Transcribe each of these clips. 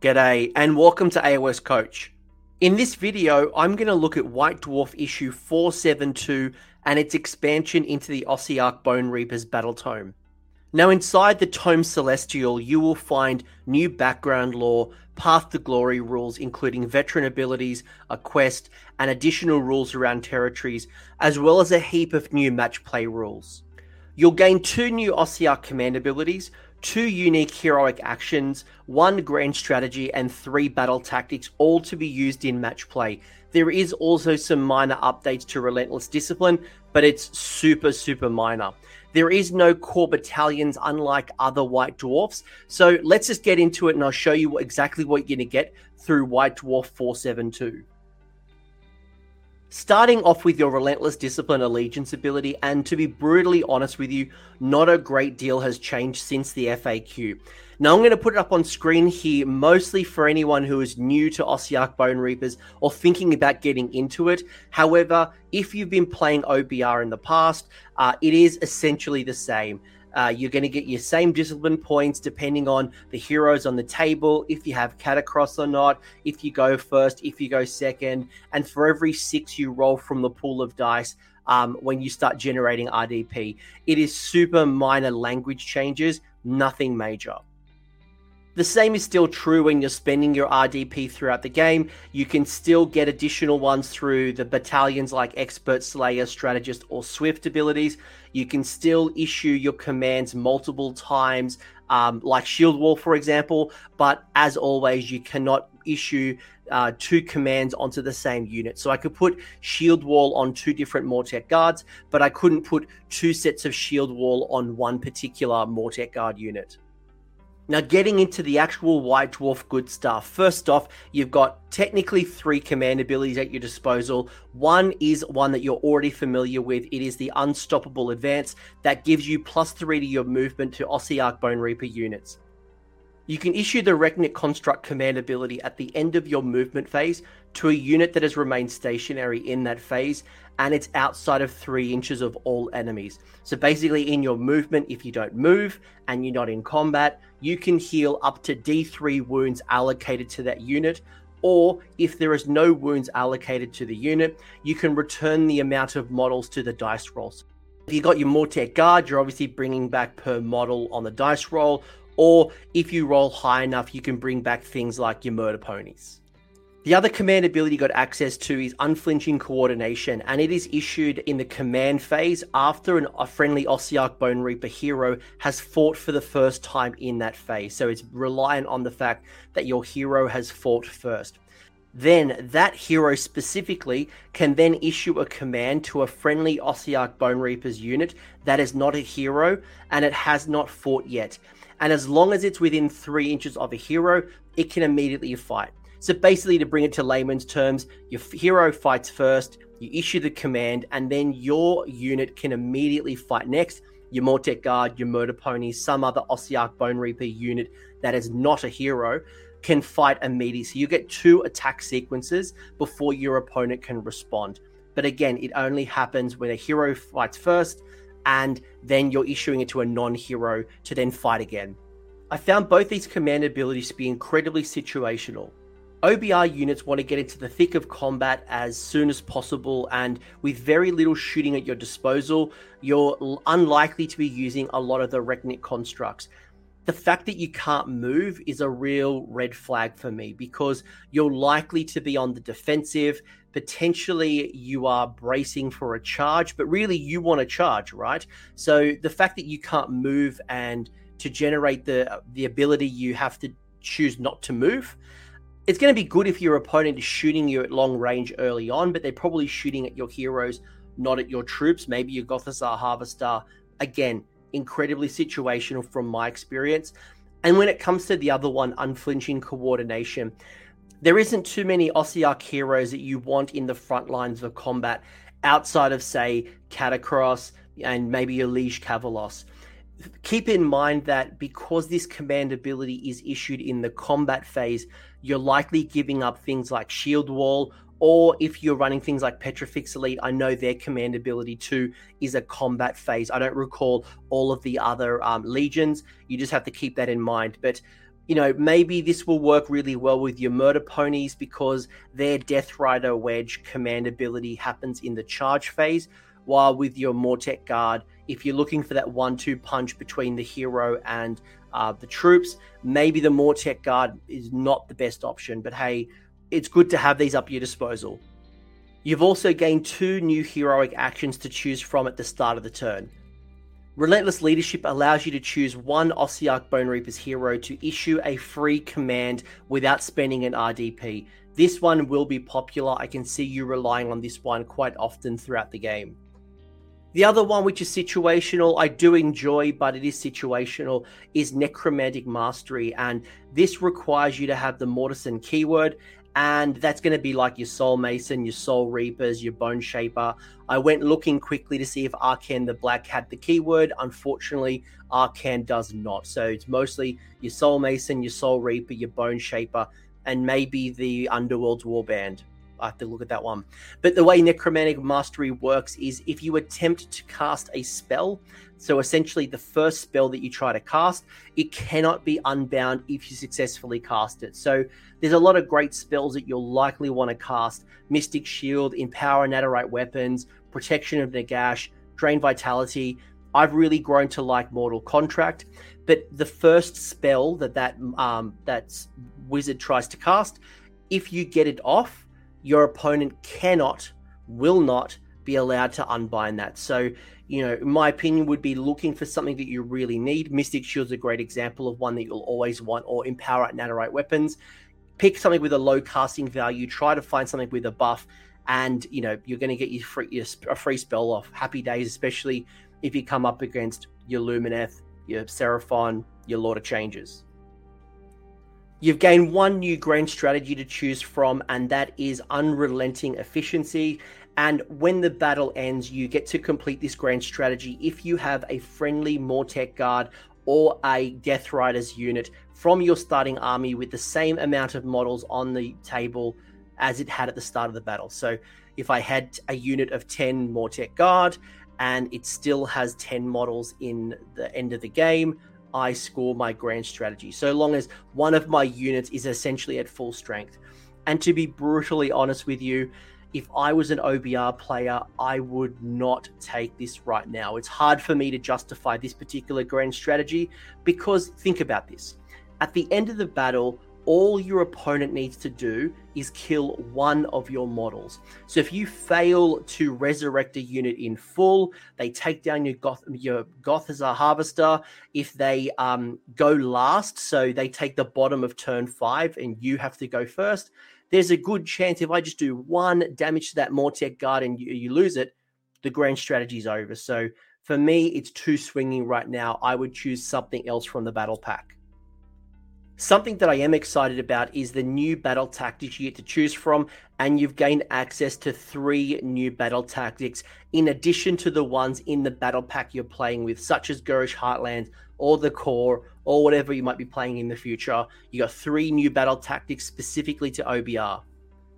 G'day, and welcome to AOS Coach. In this video, I'm going to look at White Dwarf issue 472 and its expansion into the Ossiarch Bone Reapers Battle Tome. Now, inside the Tome Celestial, you will find new background lore, Path to Glory rules, including veteran abilities, a quest, and additional rules around territories, as well as a heap of new match play rules. You'll gain two new Ossiarch command abilities, two unique heroic actions, one grand strategy, and three battle tactics, all to be used in match play. There is also some minor updates to Relentless Discipline, but it's super, super minor. There is no core battalions, unlike other White Dwarfs. So let's just get into it and I'll show you exactly what you're going to get through White Dwarf 472. Starting off with your Relentless Discipline Allegiance ability, and to be brutally honest with you, not a great deal has changed since the FAQ. Now, I'm going to put it up on screen here, mostly for anyone who is new to Ossiarch Bone Reapers or thinking about getting into it. However, if you've been playing OBR in the past, uh, it is essentially the same. Uh, you're going to get your same discipline points depending on the heroes on the table, if you have Katakros or not, if you go first, if you go second. And for every six you roll from the pool of dice, um, when you start generating RDP, it is super minor language changes, nothing major. The same is still true when you're spending your RDP throughout the game. You can still get additional ones through the battalions like Expert, Slayer, Strategist, or Swift abilities. You can still issue your commands multiple times, um, like Shield Wall, for example. But as always, you cannot issue uh, two commands onto the same unit. So I could put Shield Wall on two different Mortek guards, but I couldn't put two sets of Shield Wall on one particular Mortek guard unit. Now, getting into the actual White Dwarf good stuff. First off, you've got technically three command abilities at your disposal. One is one that you're already familiar with. It is the Unstoppable Advance that gives you plus three to your movement to Ossiarch Bone Reaper units. You can issue the Reknit Construct command ability at the end of your movement phase to a unit that has remained stationary in that phase and it's outside of three inches of all enemies. So basically, in your movement, if you don't move and you're not in combat, you can heal up to D3 wounds allocated to that unit. Or if there is no wounds allocated to the unit, you can return the amount of models to the dice rolls. If you got your Mortek Guard, you're obviously bringing back per model on the dice roll, or if you roll high enough, you can bring back things like your murder ponies. The other command ability you got access to is unflinching coordination, and it is issued in the command phase after an, a friendly Ossiarch Bone Reaper hero has fought for the first time in that phase. So it's reliant on the fact that your hero has fought first. Then that hero specifically can then issue a command to a friendly Ossiarch Bone Reapers unit that is not a hero and it has not fought yet and as long as it's within three inches of a hero, it can immediately fight. So basically, to bring it to layman's terms, your hero fights first, you issue the command, and then your unit can immediately fight next. Your Mortek Guard, your Murder Pony, some other Ossiarch Bone Reaper unit that is not a hero can fight a immediately. So you get two attack sequences before your opponent can respond. But again, it only happens when a hero fights first and then you're issuing it to a non hero to then fight again. I found both these command abilities to be incredibly situational. OBR units want to get into the thick of combat as soon as possible, and with very little shooting at your disposal, you're unlikely to be using a lot of the Reknit constructs. The fact that you can't move is a real red flag for me because you're likely to be on the defensive potentially you are bracing for a charge, but really you want to charge, right? So the fact that you can't move and to generate the uh, the ability you have to choose not to move. It's going to be good if your opponent is shooting you at long range early on, but they're probably shooting at your heroes, not at your troops. Maybe your Gothizzar Harvester. Again, incredibly situational from my experience. And when it comes to the other one, unflinching coordination, there isn't too many Ossiarch heroes that you want in the front lines of combat outside of, say, Katakros and maybe your Liege Kavalos. Keep in mind that because this command ability is issued in the combat phase, you're likely giving up things like Shield Wall, or if you're running things like Petrifex Elite, I know their command ability too is a combat phase. I don't recall all of the other um, legions. You just have to keep that in mind. But you know, maybe this will work really well with your murder ponies because their Death Rider Wedge command ability happens in the charge phase, while with your Mortek Guard, if you're looking for that one-two punch between the hero and uh, the troops, maybe the Mortek Guard is not the best option. But hey, it's good to have these up your disposal. You've also gained two new heroic actions to choose from at the start of the turn. Relentless Leadership allows you to choose one Ossiarch Bone Reaper's hero to issue a free command without spending an RDP. This one will be popular. I can see you relying on this one quite often throughout the game. The other one, which is situational, I do enjoy, but it is situational, is Necromantic Mastery. And this requires you to have the Mortisan keyword and that's going to be like your Soul Mason, your Soul Reapers, your Bone Shaper. I went looking quickly to see if Arkhan the Black had the keyword. Unfortunately, Arkhan does not. So it's mostly your Soul Mason, your Soul Reaper, your Bone Shaper, and maybe the Underworld's Warband. I have to look at that one. But the way Necromantic Mastery works is if you attempt to cast a spell, so essentially the first spell that you try to cast, it cannot be unbound if you successfully cast it. So there's a lot of great spells that you'll likely want to cast Mystic Shield, Empower Nadirite Weapons, Protection of Nagash, Drain Vitality. I've really grown to like Mortal Contract, but the first spell that that um, that wizard tries to cast, if you get it off, your opponent cannot, will not be allowed to unbind that. So, you know, my opinion would be looking for something that you really need. Mystic Shield's a great example of one that you'll always want, or Empower at Nadirite Weapons. Pick something with a low casting value, try to find something with a buff, and, you know, you're going to get your free, your, a free spell off. Happy days, especially if you come up against your Lumineth, your Seraphon, your Lord of Changes. You've gained one new grand strategy to choose from, and that is unrelenting efficiency. And when the battle ends, you get to complete this grand strategy if you have a friendly Mortek Guard or a Death Riders unit from your starting army with the same amount of models on the table as it had at the start of the battle. So if I had a unit of 10 Mortek Guard and it still has 10 models in the end of the game, I score my grand strategy, so long as one of my units is essentially at full strength. And to be brutally honest with you, if I was an OBR player, I would not take this right now. It's hard for me to justify this particular grand strategy because think about this. At the end of the battle, all your opponent needs to do is kill one of your models. So if you fail to resurrect a unit in full, they take down your Goth your Gothizzar Harvester. If they um, go last, so they take the bottom of turn five and you have to go first, there's a good chance if I just do one damage to that Mortek Guard and you, you lose it, the grand strategy is over. So for me, it's too swinging right now. I would choose something else from the battle pack. Something that I am excited about is the new battle tactics you get to choose from, and you've gained access to three new battle tactics in addition to the ones in the battle pack you're playing with, such as Ghurish Heartland or the Core or whatever you might be playing in the future. You got three new battle tactics specifically to OBR.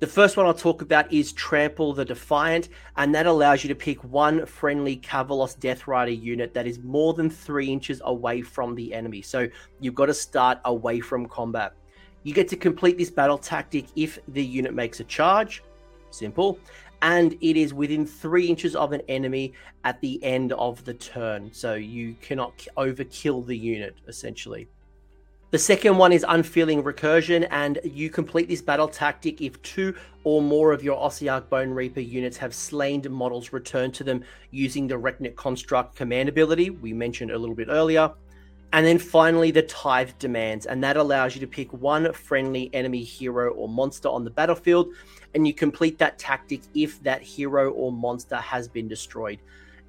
The first one I'll talk about is Trample the Defiant, and that allows you to pick one friendly Kavalos Death Rider unit that is more than three inches away from the enemy. So you've got to start away from combat. You get to complete this battle tactic if the unit makes a charge. Simple. And it is within three inches of an enemy at the end of the turn. So you cannot overkill the unit, essentially. The second one is Unfeeling Recursion, and you complete this battle tactic if two or more of your Ossiarch Bone Reaper units have slain models returned to them using the Reknit Construct command ability we mentioned a little bit earlier. And then finally, the Tithe Demands, and that allows you to pick one friendly enemy hero or monster on the battlefield, and you complete that tactic if that hero or monster has been destroyed.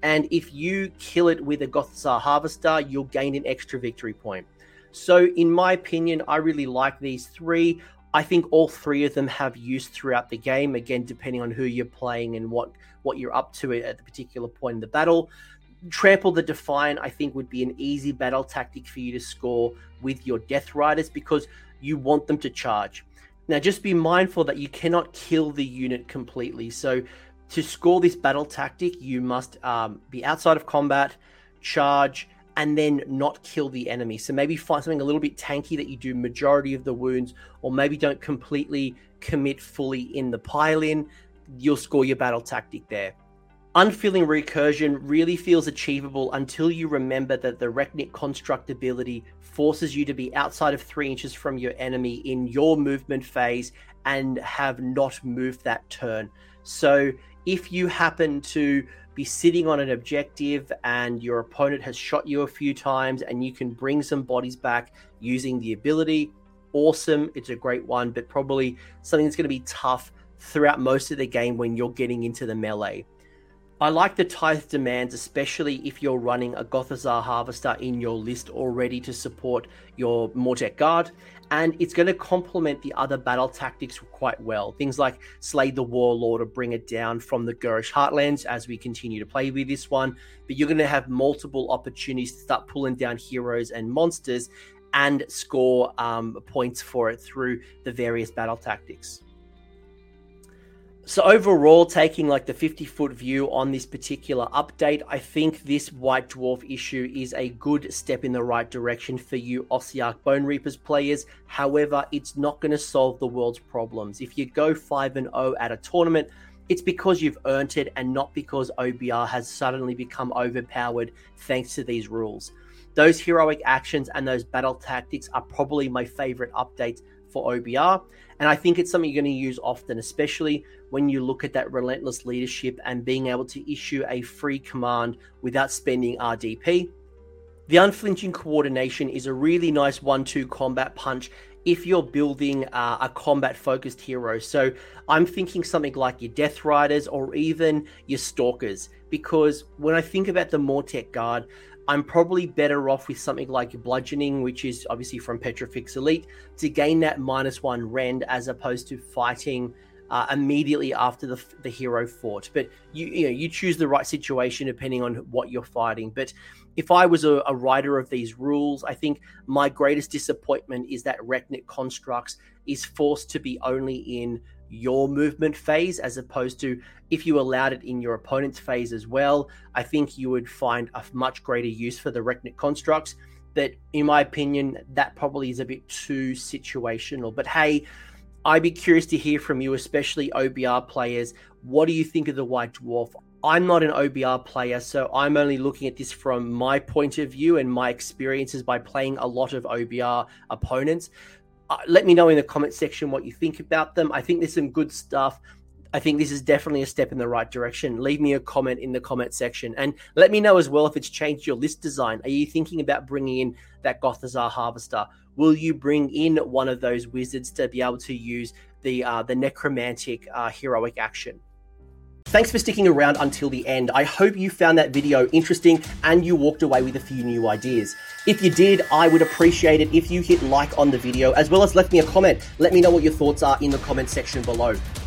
And if you kill it with a Gothizzar Harvester, you'll gain an extra victory point. So, in my opinion, I really like these three. I think all three of them have use throughout the game. Again, depending on who you're playing and what what you're up to at the particular point in the battle. Trample the Defiant, I think, would be an easy battle tactic for you to score with your Death Riders because you want them to charge. Now, just be mindful that you cannot kill the unit completely. So, to score this battle tactic, you must um, be outside of combat, charge, and then not kill the enemy. So maybe find something a little bit tanky that you do majority of the wounds, or maybe don't completely commit fully in the pile in. You'll score your battle tactic there. Unfeeling recursion really feels achievable until you remember that the Reknit construct ability forces you to be outside of three inches from your enemy in your movement phase and have not moved that turn. So if you happen to be sitting on an objective and your opponent has shot you a few times and you can bring some bodies back using the ability, awesome. It's a great one, but probably something that's going to be tough throughout most of the game when you're getting into the melee. I like the tithe demands, especially if you're running a Gothizzar Harvester in your list already to support your Mortek Guard, and it's going to complement the other battle tactics quite well. Things like Slay the Warlord or bring it down from the Ghurish Heartlands as we continue to play with this one, but you're going to have multiple opportunities to start pulling down heroes and monsters and score um, points for it through the various battle tactics. So overall, taking like the 50 foot view on this particular update, I think this White Dwarf issue is a good step in the right direction for you Ossiarch Bone Reapers players. However, it's not going to solve the world's problems. If you go 5 and 0 at a tournament, it's because you've earned it and not because OBR has suddenly become overpowered thanks to these rules. Those heroic actions and those battle tactics are probably my favorite updates for OBR. And I think it's something you're going to use often, especially when you look at that relentless leadership and being able to issue a free command without spending RDP. The unflinching coordination is a really nice one two combat punch if you're building uh, a combat focused hero. So I'm thinking something like your Death Riders or even your Stalkers, because when I think about the Mortek Guard, I'm probably better off with something like bludgeoning, which is obviously from Petrifex Elite, to gain that minus one rend as opposed to fighting uh, immediately after the, the hero fought. But you you know you choose the right situation depending on what you're fighting. But if I was a, a writer of these rules, I think my greatest disappointment is that Reknit Constructs is forced to be only in your movement phase as opposed to if you allowed it in your opponent's phase as well. I think you would find a much greater use for the Reknit constructs. But in my opinion, that probably is a bit too situational. But hey, I'd be curious to hear from you, especially OBR players. What do you think of the White Dwarf? I'm not an OBR player, so I'm only looking at this from my point of view and my experiences by playing a lot of OBR opponents. Uh, let me know in the comment section what you think about them. I think there's some good stuff. I think this is definitely a step in the right direction. Leave me a comment in the comment section and let me know as well if it's changed your list design. Are you thinking about bringing in that Gothizzar Harvester? Will you bring in one of those wizards to be able to use the uh, the necromantic uh, heroic action? Thanks for sticking around until the end. I hope you found that video interesting and you walked away with a few new ideas. If you did, I would appreciate it if you hit like on the video as well as left me a comment. Let me know what your thoughts are in the comment section below.